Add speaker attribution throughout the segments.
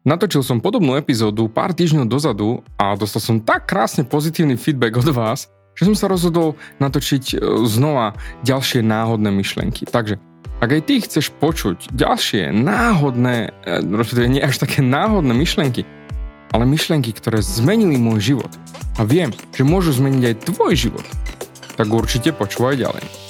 Speaker 1: Natočil som podobnú epizódu pár týždňov dozadu a dostal som tak krásne pozitívny feedback od vás, že som sa rozhodol natočiť e, znova ďalšie náhodné myšlenky. Takže ak aj ty chceš počuť ďalšie náhodné, e, nie až také náhodné myšlenky, ale myšlenky, ktoré zmenili môj život a viem, že môžu zmeniť aj tvoj život, tak určite počúvaj ďalej.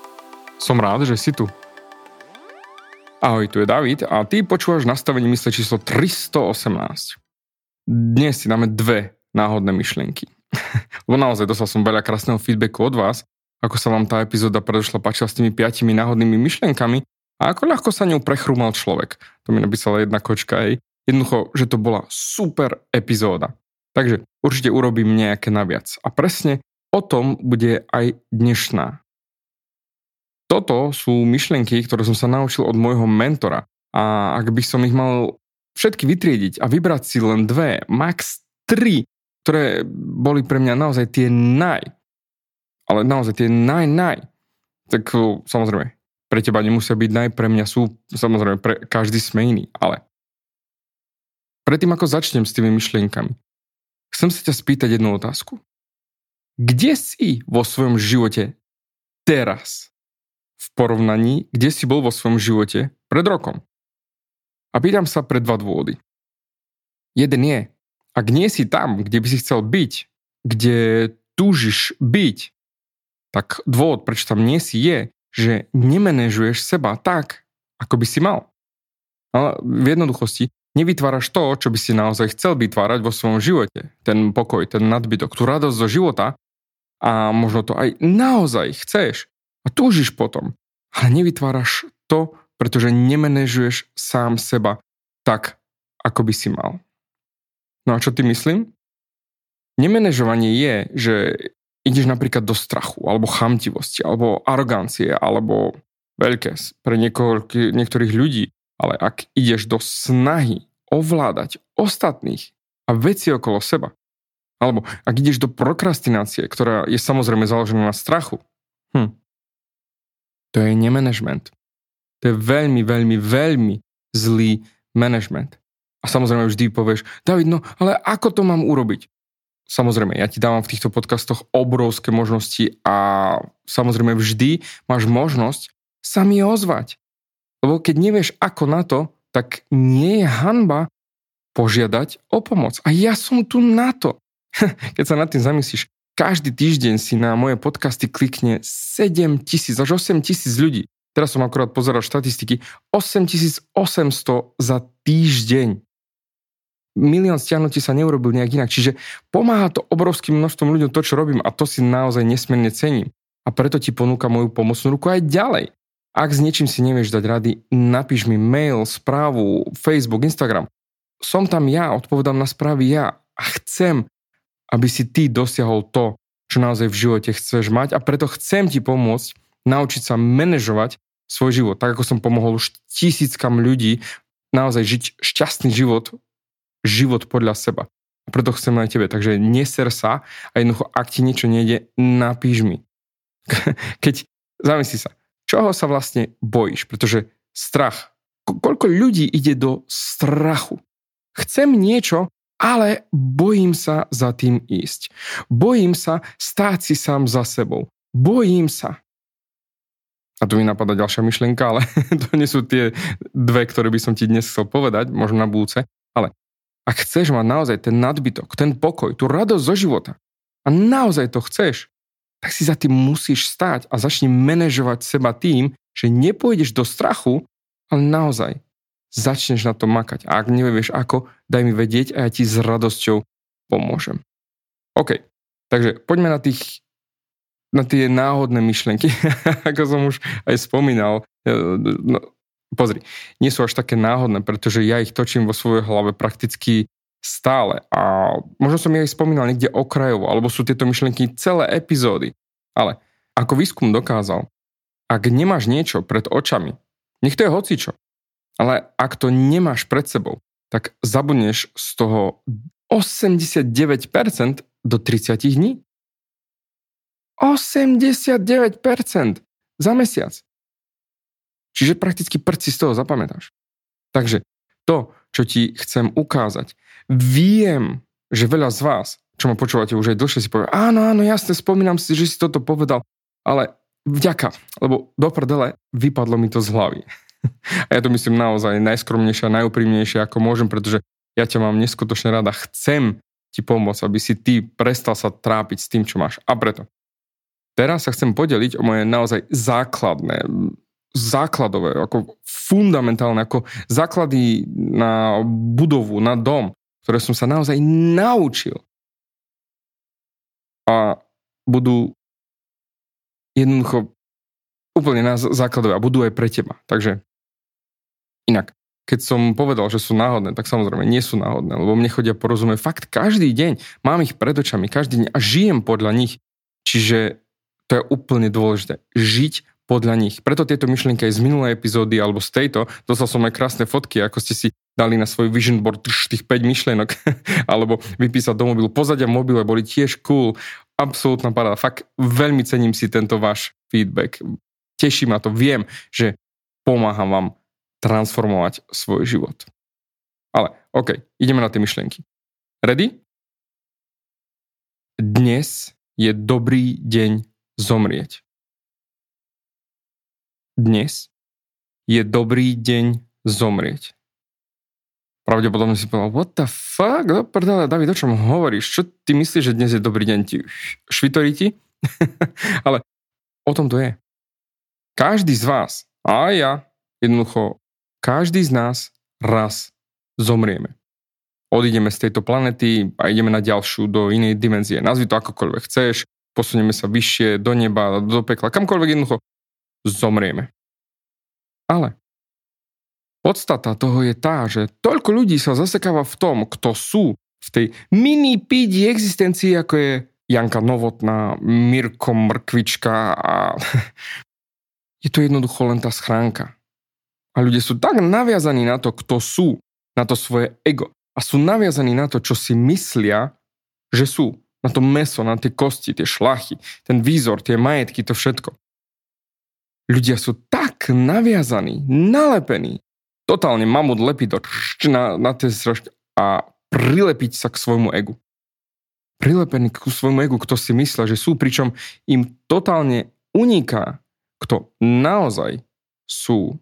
Speaker 1: Som rád, že si tu. Ahoj, tu je David a ty počúvaš nastavenie mysle číslo 318. Dnes si dáme dve náhodné myšlienky. Lebo naozaj dostal som veľa krásneho feedbacku od vás, ako sa vám tá epizóda predošla páčila s tými piatimi náhodnými myšlienkami a ako ľahko sa ňou prechrúmal človek. To mi napísala jedna kočka, hej. Jednoducho, že to bola super epizóda. Takže určite urobím nejaké naviac. A presne o tom bude aj dnešná toto sú myšlienky, ktoré som sa naučil od môjho mentora. A ak by som ich mal všetky vytriediť a vybrať si len dve, max tri, ktoré boli pre mňa naozaj tie naj, ale naozaj tie naj, naj, tak samozrejme, pre teba nemusia byť naj, pre mňa sú, samozrejme, pre každý sme iný, ale predtým ako začnem s tými myšlienkami, chcem sa ťa spýtať jednu otázku. Kde si vo svojom živote teraz? V porovnaní, kde si bol vo svojom živote pred rokom. A pýtam sa pre dva dôvody. Jeden je, ak nie si tam, kde by si chcel byť, kde túžiš byť, tak dôvod, prečo tam nie si, je, že nemenežuješ seba tak, ako by si mal. Ale v jednoduchosti nevytváraš to, čo by si naozaj chcel vytvárať vo svojom živote. Ten pokoj, ten nadbytok, tú radosť zo života a možno to aj naozaj chceš a túžiš potom, ale nevytváraš to, pretože nemenežuješ sám seba tak, ako by si mal. No a čo ty myslím? Nemenežovanie je, že ideš napríklad do strachu, alebo chamtivosti, alebo arogancie, alebo veľké pre niekoho, niektorých ľudí, ale ak ideš do snahy ovládať ostatných a veci okolo seba, alebo ak ideš do prokrastinácie, ktorá je samozrejme založená na strachu, hm, to je nemanagement. To je veľmi, veľmi, veľmi zlý management. A samozrejme vždy povieš, David, no ale ako to mám urobiť? Samozrejme, ja ti dávam v týchto podcastoch obrovské možnosti a samozrejme vždy máš možnosť sa mi ozvať. Lebo keď nevieš ako na to, tak nie je hanba požiadať o pomoc. A ja som tu na to. Keď sa nad tým zamyslíš, každý týždeň si na moje podcasty klikne 7 tisíc až 8 tisíc ľudí. Teraz som akorát pozeral štatistiky. 8800 za týždeň. Milión stiahnutí sa neurobil nejak inak. Čiže pomáha to obrovským množstvom ľuďom to, čo robím a to si naozaj nesmierne cením. A preto ti ponúka moju pomocnú ruku aj ďalej. Ak s niečím si nevieš dať rady, napíš mi mail, správu, Facebook, Instagram. Som tam ja, odpovedám na správy ja a chcem, aby si ty dosiahol to, čo naozaj v živote chceš mať a preto chcem ti pomôcť naučiť sa manažovať svoj život, tak ako som pomohol už tisíckam ľudí naozaj žiť šťastný život, život podľa seba. A preto chcem aj tebe. Takže neser sa a jednoducho, ak ti niečo nejde, napíš mi. Keď, zamysli sa, čoho sa vlastne bojíš? Pretože strach. Koľko ľudí ide do strachu? Chcem niečo, ale bojím sa za tým ísť. Bojím sa stáť si sám za sebou. Bojím sa. a tu mi napadá ďalšia myšlienka, ale to nie sú tie dve, ktoré by som ti dnes chcel povedať, možno na budúce, ale ak chceš mať naozaj ten nadbytok, ten pokoj, tú radosť zo života a naozaj to chceš, tak si za tým musíš stať a začni manažovať seba tým, že nepôjdeš do strachu, ale naozaj začneš na to makať. A ak nevieš ako, daj mi vedieť a ja ti s radosťou pomôžem. OK, takže poďme na tých na tie náhodné myšlenky, ako som už aj spomínal. E, no, pozri, nie sú až také náhodné, pretože ja ich točím vo svojej hlave prakticky stále. A možno som ich aj spomínal niekde okrajovo, alebo sú tieto myšlenky celé epizódy. Ale ako výskum dokázal, ak nemáš niečo pred očami, nech to je hocičo, ale ak to nemáš pred sebou, tak zabudneš z toho 89% do 30 dní. 89% za mesiac. Čiže prakticky prd si z toho zapamätáš. Takže to, čo ti chcem ukázať, viem, že veľa z vás, čo ma počúvate už aj dlhšie, si povie, áno, áno, jasne, spomínam si, že si toto povedal, ale vďaka, lebo do prdele vypadlo mi to z hlavy. A ja to myslím naozaj najskromnejšie a najúprimnejšie, ako môžem, pretože ja ťa mám neskutočne rada, chcem ti pomôcť, aby si ty prestal sa trápiť s tým, čo máš. A preto Teraz sa chcem podeliť o moje naozaj základné, základové, ako fundamentálne, ako základy na budovu, na dom, ktoré som sa naozaj naučil. A budú jednoducho úplne na základové a budú aj pre teba. Takže inak, keď som povedal, že sú náhodné, tak samozrejme nie sú náhodné, lebo mne chodia porozumieť fakt každý deň, mám ich pred očami každý deň a žijem podľa nich. Čiže to je úplne dôležité. Žiť podľa nich. Preto tieto myšlienky aj z minulej epizódy alebo z tejto, dostal som aj krásne fotky, ako ste si dali na svoj vision board tých 5 myšlienok, alebo vypísať do mobilu. Pozadia mobile boli tiež cool. Absolutná paráda. Fakt veľmi cením si tento váš feedback. Teší ma to. Viem, že pomáham vám transformovať svoj život. Ale OK, ideme na tie myšlienky. Ready? Dnes je dobrý deň zomrieť. Dnes je dobrý deň zomrieť. Pravdepodobne si povedal, what the fuck, no prdele, David, o čom hovoríš? Čo ty myslíš, že dnes je dobrý deň? Ti švitorí ti? Ale o tom to je. Každý z vás, a ja, jednoducho, každý z nás raz zomrieme. Odídeme z tejto planety a ideme na ďalšiu, do inej dimenzie. Nazvi to akokoľvek chceš, posunieme sa vyššie, do neba, do pekla, kamkoľvek jednoducho zomrieme. Ale podstata toho je tá, že toľko ľudí sa zasekáva v tom, kto sú v tej mini pídi existencii, ako je Janka Novotná, Mirko Mrkvička a je to jednoducho len tá schránka. A ľudia sú tak naviazaní na to, kto sú, na to svoje ego. A sú naviazaní na to, čo si myslia, že sú na to meso, na tie kosti, tie šlachy, ten výzor, tie majetky, to všetko. Ľudia sú tak naviazaní, nalepení, totálne mamut lepí to na, na tie sražky a prilepiť sa k svojmu egu. Prilepený k svojmu egu, kto si myslia, že sú, pričom im totálne uniká, kto naozaj sú.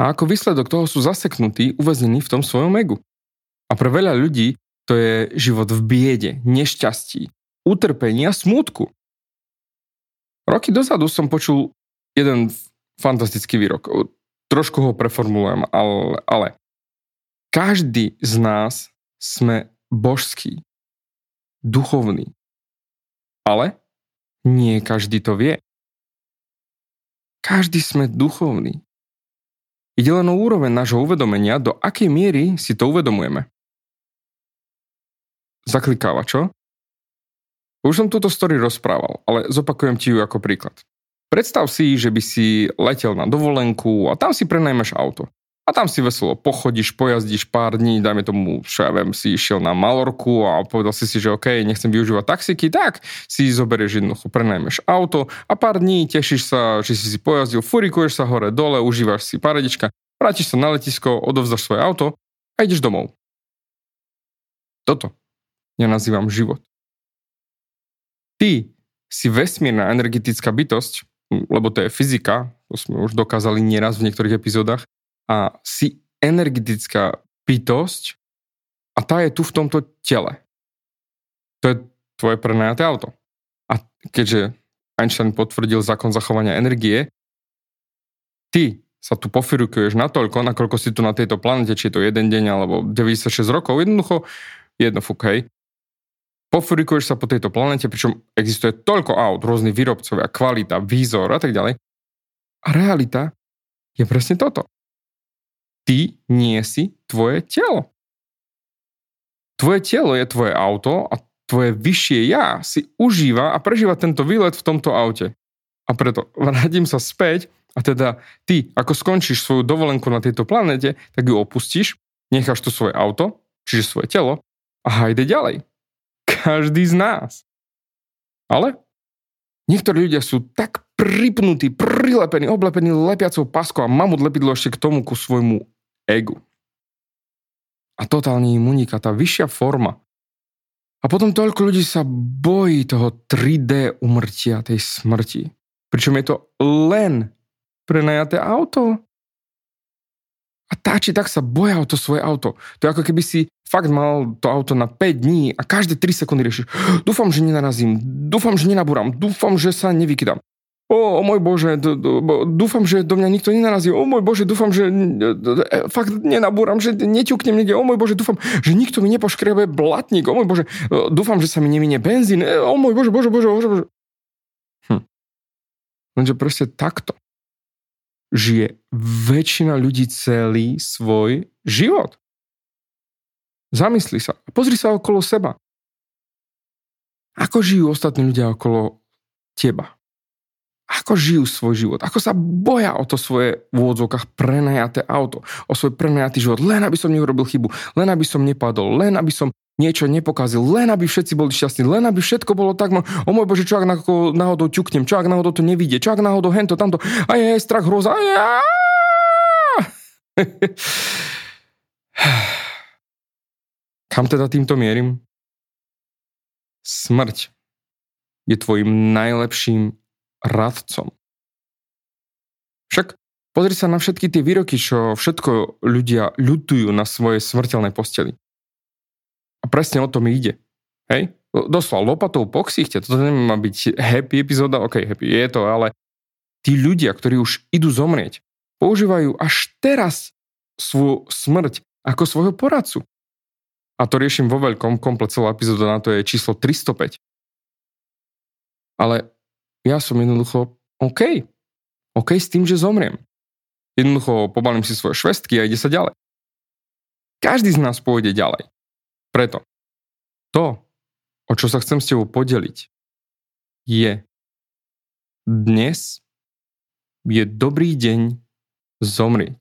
Speaker 1: A ako výsledok toho sú zaseknutí, uväznení v tom svojom egu. A pre veľa ľudí to je život v biede, nešťastí, utrpení a smútku. Roky dozadu som počul jeden fantastický výrok. Trošku ho preformulujem, ale, ale každý z nás sme božský, duchovný. Ale nie každý to vie. Každý sme duchovný. Ide len o úroveň nášho uvedomenia, do akej miery si to uvedomujeme zaklikáva, čo? Už som túto story rozprával, ale zopakujem ti ju ako príklad. Predstav si, že by si letel na dovolenku a tam si prenajmeš auto. A tam si veselo pochodíš, pojazdíš pár dní, dajme tomu, čo ja viem, si išiel na Malorku a povedal si si, že OK, nechcem využívať taxiky, tak si zoberieš jednoducho, prenajmeš auto a pár dní tešíš sa, že si si pojazdil, furikuješ sa hore, dole, užívaš si paredička, vrátiš sa na letisko, odovzdaš svoje auto a ideš domov. Toto ja nazývam život. Ty si vesmírna energetická bytosť,
Speaker 2: lebo to je fyzika, to sme už dokázali nieraz v niektorých epizódach, a si energetická bytosť a tá je tu v tomto tele. To je tvoje prenajaté auto. A keďže Einstein potvrdil zákon zachovania energie, ty sa tu pofirukuješ natoľko, nakoľko si tu na tejto planete, či je to jeden deň alebo 96 rokov, jednoducho, jedno fuk, hej, pofurikuješ sa po tejto planete, pričom existuje toľko aut, rôzni výrobcovia, kvalita, výzor a tak ďalej. A realita je presne toto. Ty nie si tvoje telo. Tvoje telo je tvoje auto a tvoje vyššie ja si užíva a prežíva tento výlet v tomto aute. A preto vrátim sa späť a teda ty, ako skončíš svoju dovolenku na tejto planete, tak ju opustíš, necháš tu svoje auto, čiže svoje telo a hajde ďalej. Každý z nás. Ale niektorí ľudia sú tak pripnutí, prilepení, oblepení lepiacou paskou a mamut lepidlo ešte k tomu ku svojmu egu. A totálne im uniká tá vyššia forma. A potom toľko ľudí sa bojí toho 3D umrtia, tej smrti. Pričom je to len prenajaté auto. A tá či tak sa boja o to svoje auto. To je ako keby si fakt mal to auto na 5 dní a každé 3 sekundy riešiš. Dúfam, že nenarazím, dúfam, že nenabúram, dúfam, že sa nevykydám. O, o môj Bože, dúfam, že do mňa nikto nenarazí. O môj Bože, dúfam, že e, fakt nenabúram, že neťuknem niekde. O môj Bože, dúfam, že nikto mi nepoškriebe blatník. O môj Bože, e, dúfam, že sa mi neminie benzín. E, o môj Bože, Bože, Bože, Bože. Bože. Hm. Lenže proste takto žije väčšina ľudí celý svoj život. Zamysli sa. Pozri sa okolo seba. Ako žijú ostatní ľudia okolo teba? Ako žijú svoj život? Ako sa boja o to svoje v úvodzovkách prenajaté auto? O svoj prenajatý život? Len aby som neurobil chybu. Len aby som nepadol. Len aby som niečo nepokazil, len aby všetci boli šťastní, len aby všetko bolo tak, o môj Bože, čo ak náhodou ťuknem, čo ak náhodou to nevidie, čo ak náhodou hento, tamto, aj, aj, strach, hroza, aj, aj. Kam teda týmto mierim? Smrť je tvojim najlepším radcom. Však pozri sa na všetky tie výroky, čo všetko ľudia ľutujú na svojej smrteľnej posteli. A presne o tom ide. Hej? Doslova lopatou po ksichte, toto nemá byť happy epizóda, ok, happy je to, ale tí ľudia, ktorí už idú zomrieť, používajú až teraz svoju smrť ako svojho poradcu. A to riešim vo veľkom, komplet celá epizóda na to je číslo 305. Ale ja som jednoducho OK. OK s tým, že zomriem. Jednoducho pobalím si svoje švestky a ide sa ďalej. Každý z nás pôjde ďalej. Preto to, o čo sa chcem s tebou podeliť, je dnes je dobrý deň zomrieť.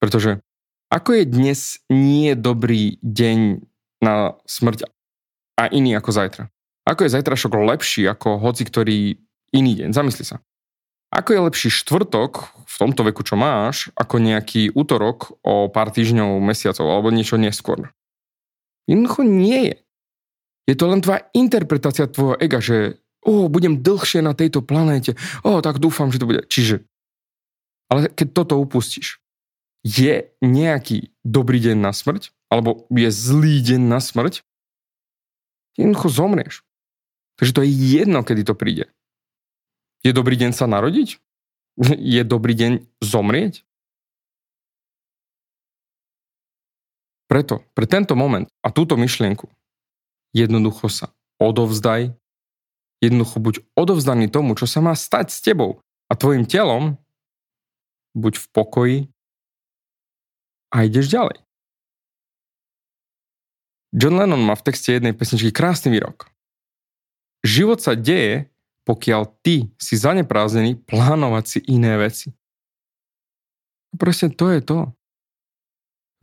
Speaker 2: Pretože ako je dnes nie dobrý deň na smrť a iný ako zajtra? Ako je zajtrašok lepší ako hoci ktorý iný deň? Zamysli sa. Ako je lepší štvrtok v tomto veku, čo máš, ako nejaký útorok o pár týždňov, mesiacov alebo niečo neskôr? Jednoducho nie je. Je to len tvoja interpretácia tvojho ega, že o, budem dlhšie na tejto planéte, o, tak dúfam, že to bude. Čiže, ale keď toto upustíš, je nejaký dobrý deň na smrť, alebo je zlý deň na smrť, jednoducho zomrieš. Takže to je jedno, kedy to príde. Je dobrý deň sa narodiť? Je dobrý deň zomrieť? Preto, pre tento moment a túto myšlienku, jednoducho sa odovzdaj, jednoducho buď odovzdaný tomu, čo sa má stať s tebou a tvojim telom, buď v pokoji a ideš ďalej. John Lennon má v texte jednej pesničky krásny výrok. Život sa deje, pokiaľ ty si zaneprázdnený plánovať si iné veci. A presne to je to.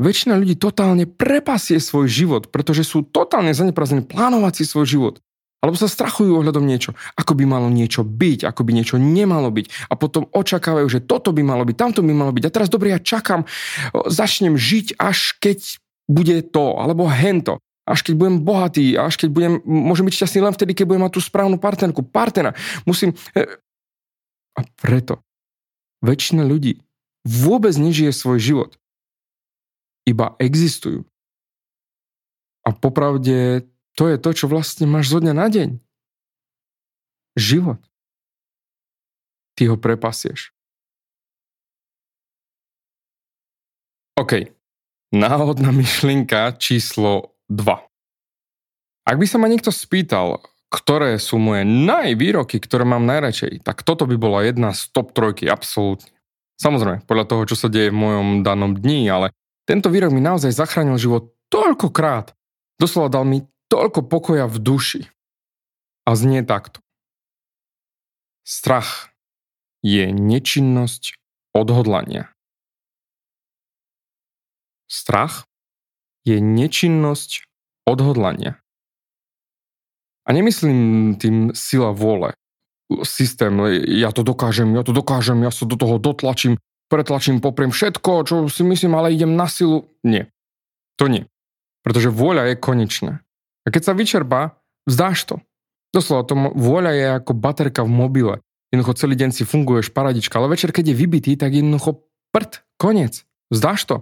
Speaker 2: Väčšina ľudí totálne prepasie svoj život, pretože sú totálne zaneprázdnení plánovať si svoj život. Alebo sa strachujú ohľadom niečo, ako by malo niečo byť, ako by niečo nemalo byť. A potom očakávajú, že toto by malo byť, tamto by malo byť. A teraz dobre, ja čakám, začnem žiť, až keď bude to, alebo hento. Až keď budem bohatý, až keď budem, môžem byť šťastný len vtedy, keď budem mať tú správnu partnerku, partnera. Musím... E, a preto väčšina ľudí vôbec nežije svoj život. Iba existujú. A popravde to je to, čo vlastne máš zo dňa na deň. Život. Ty ho prepasieš. OK. Náhodná myšlienka číslo 2. Ak by sa ma niekto spýtal, ktoré sú moje najvýroky, ktoré mám najradšej, tak toto by bola jedna z top trojky, absolútne. Samozrejme, podľa toho, čo sa deje v mojom danom dni, ale tento výrok mi naozaj zachránil život toľkokrát. Doslova dal mi toľko pokoja v duši. A znie takto. Strach je nečinnosť odhodlania. Strach je nečinnosť odhodlania. A nemyslím tým sila vôle, systém, ja to dokážem, ja to dokážem, ja sa do toho dotlačím, pretlačím, popriem všetko, čo si myslím, ale idem na silu. Nie. To nie. Pretože vôľa je konečná. A keď sa vyčerpá, vzdáš to. Doslova, to vôľa je ako baterka v mobile. Jednoducho celý deň si funguješ paradička, ale večer, keď je vybitý, tak jednoducho prd, koniec. Vzdáš to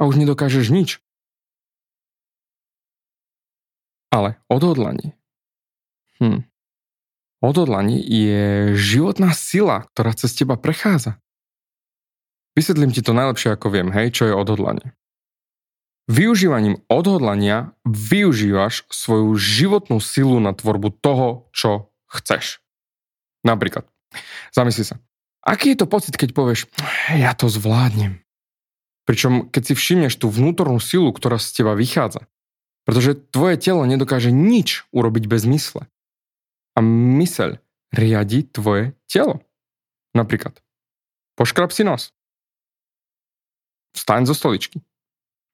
Speaker 2: a už nedokážeš nič. Ale odhodlanie. Hm. Odhodlanie je životná sila, ktorá cez teba prechádza. Vysvetlím ti to najlepšie ako viem, hej, čo je odhodlanie. Využívaním odhodlania využívaš svoju životnú silu na tvorbu toho, čo chceš. Napríklad, zamysli sa, aký je to pocit, keď povieš, ja to zvládnem. Pričom keď si všimneš tú vnútornú silu, ktorá z teba vychádza, pretože tvoje telo nedokáže nič urobiť bez mysle. A myseľ riadi tvoje telo. Napríklad, poškrab si nos. Vstaň zo stoličky.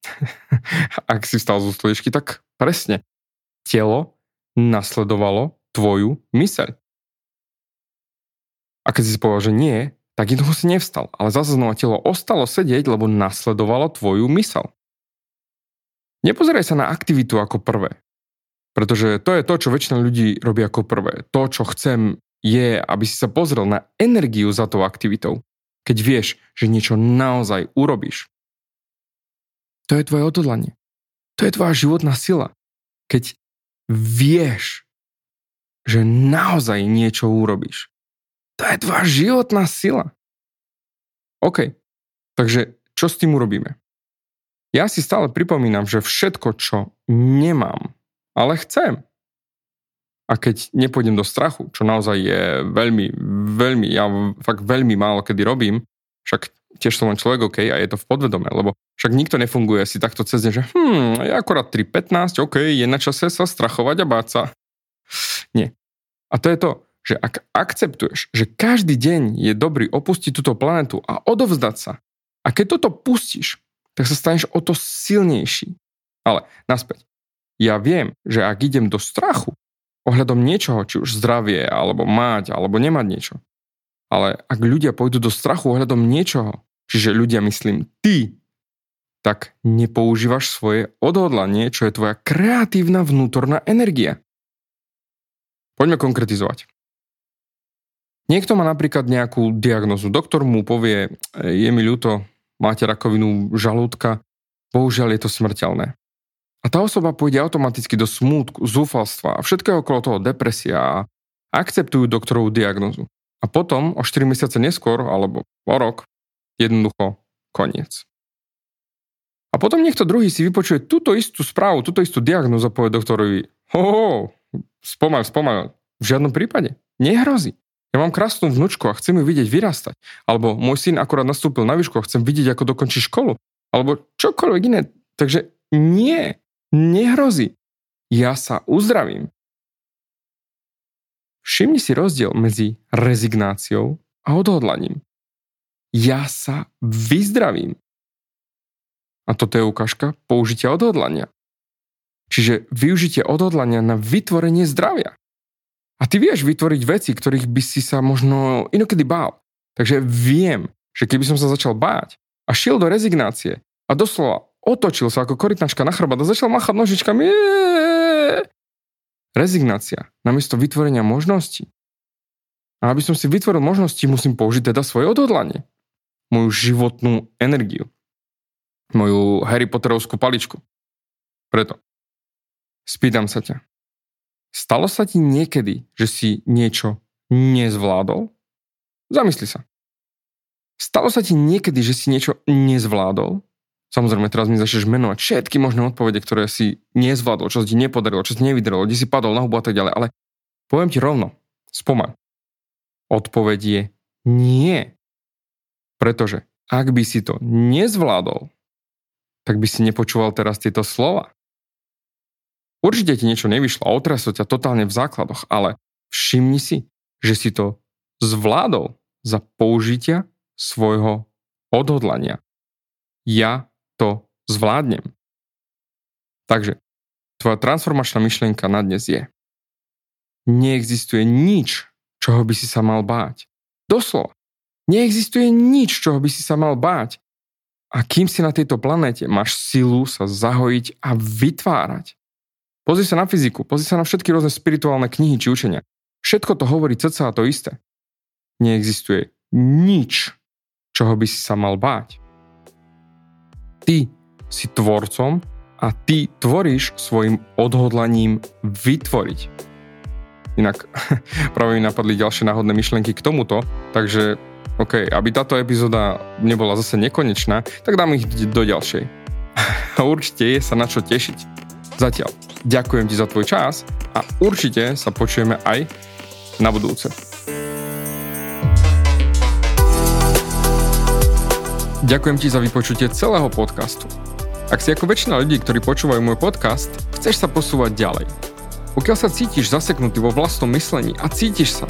Speaker 2: Ak si vstal zo stoličky, tak presne. Telo nasledovalo tvoju myseľ. A keď si povedal, že nie, tak jednoducho si nevstal, ale zase znova telo ostalo sedieť, lebo nasledovalo tvoju mysel. Nepozeraj sa na aktivitu ako prvé, pretože to je to, čo väčšina ľudí robí ako prvé. To, čo chcem, je, aby si sa pozrel na energiu za tou aktivitou. Keď vieš, že niečo naozaj urobíš. To je tvoje odhodlanie. To je tvoja životná sila. Keď vieš, že naozaj niečo urobíš. To je tvoja životná sila. OK, takže čo s tým urobíme? Ja si stále pripomínam, že všetko, čo nemám, ale chcem, a keď nepôjdem do strachu, čo naozaj je veľmi, veľmi, ja fakt veľmi málo kedy robím, však tiež som len človek, OK, a je to v podvedome, lebo však nikto nefunguje si takto cez ne, že hm, je akorát 3.15, OK, je na čase sa strachovať a báť sa. Nie. A to je to, že ak akceptuješ, že každý deň je dobrý opustiť túto planetu a odovzdať sa, a keď toto pustíš, tak sa staneš o to silnejší. Ale naspäť, ja viem, že ak idem do strachu ohľadom niečoho, či už zdravie, alebo mať, alebo nemať niečo, ale ak ľudia pôjdu do strachu ohľadom niečoho, čiže ľudia myslím ty, tak nepoužívaš svoje odhodlanie, čo je tvoja kreatívna vnútorná energia. Poďme konkretizovať. Niekto má napríklad nejakú diagnozu. Doktor mu povie, je mi ľúto, máte rakovinu žalúdka, bohužiaľ je to smrteľné. A tá osoba pôjde automaticky do smútku, zúfalstva a všetkého okolo toho depresia a akceptujú doktorovú diagnozu. A potom, o 4 mesiace neskôr, alebo o rok, jednoducho koniec. A potom niekto druhý si vypočuje túto istú správu, túto istú diagnozu a povie doktorovi, ho, ho, spomal, spomal. V žiadnom prípade. Nehrozí. Ja mám krásnu vnúčku a chcem ju vidieť vyrastať. Alebo môj syn akorát nastúpil na výšku a chcem vidieť, ako dokončí školu. Alebo čokoľvek iné. Takže nie, nehrozí. Ja sa uzdravím. Všimni si rozdiel medzi rezignáciou a odhodlaním. Ja sa vyzdravím. A toto je ukážka použitia odhodlania. Čiže využitie odhodlania na vytvorenie zdravia. A ty vieš vytvoriť veci, ktorých by si sa možno inokedy bál. Takže viem, že keby som sa začal báť a šiel do rezignácie a doslova otočil sa ako korytnačka na chrbát a začal machať nožičkami. Rezignácia namiesto vytvorenia možností. A aby som si vytvoril možnosti, musím použiť teda svoje odhodlanie. Moju životnú energiu. Moju Harry Potterovskú paličku. Preto. Spýtam sa ťa. Stalo sa ti niekedy, že si niečo nezvládol? Zamysli sa. Stalo sa ti niekedy, že si niečo nezvládol? Samozrejme, teraz mi začneš menovať všetky možné odpovede, ktoré si nezvládol, čo sa ti nepodarilo, čo si nevydarilo, kde si padol na hubu a tak ďalej, ale poviem ti rovno, spomaň. Odpoveď je nie. Pretože ak by si to nezvládol, tak by si nepočúval teraz tieto slova. Určite ti niečo nevyšlo a otraslo ťa totálne v základoch, ale všimni si, že si to zvládol za použitia svojho odhodlania. Ja to zvládnem. Takže tvoja transformačná myšlienka na dnes je neexistuje nič, čoho by si sa mal báť. Doslova. Neexistuje nič, čoho by si sa mal báť. A kým si na tejto planéte, máš silu sa zahojiť a vytvárať. Pozri sa na fyziku, pozri sa na všetky rôzne spirituálne knihy či učenia. Všetko to hovorí cca to isté. Neexistuje nič, čoho by si sa mal báť. Ty si tvorcom a ty tvoríš svojim odhodlaním vytvoriť. Inak práve mi napadli ďalšie náhodné myšlenky k tomuto, takže OK, aby táto epizóda nebola zase nekonečná, tak dám ich do ďalšej. A určite je sa na čo tešiť. Zatiaľ, ďakujem ti za tvoj čas a určite sa počujeme aj na budúce.
Speaker 1: Ďakujem ti za vypočutie celého podcastu. Ak si ako väčšina ľudí, ktorí počúvajú môj podcast, chceš sa posúvať ďalej. Pokiaľ sa cítiš zaseknutý vo vlastnom myslení a cítiš sa,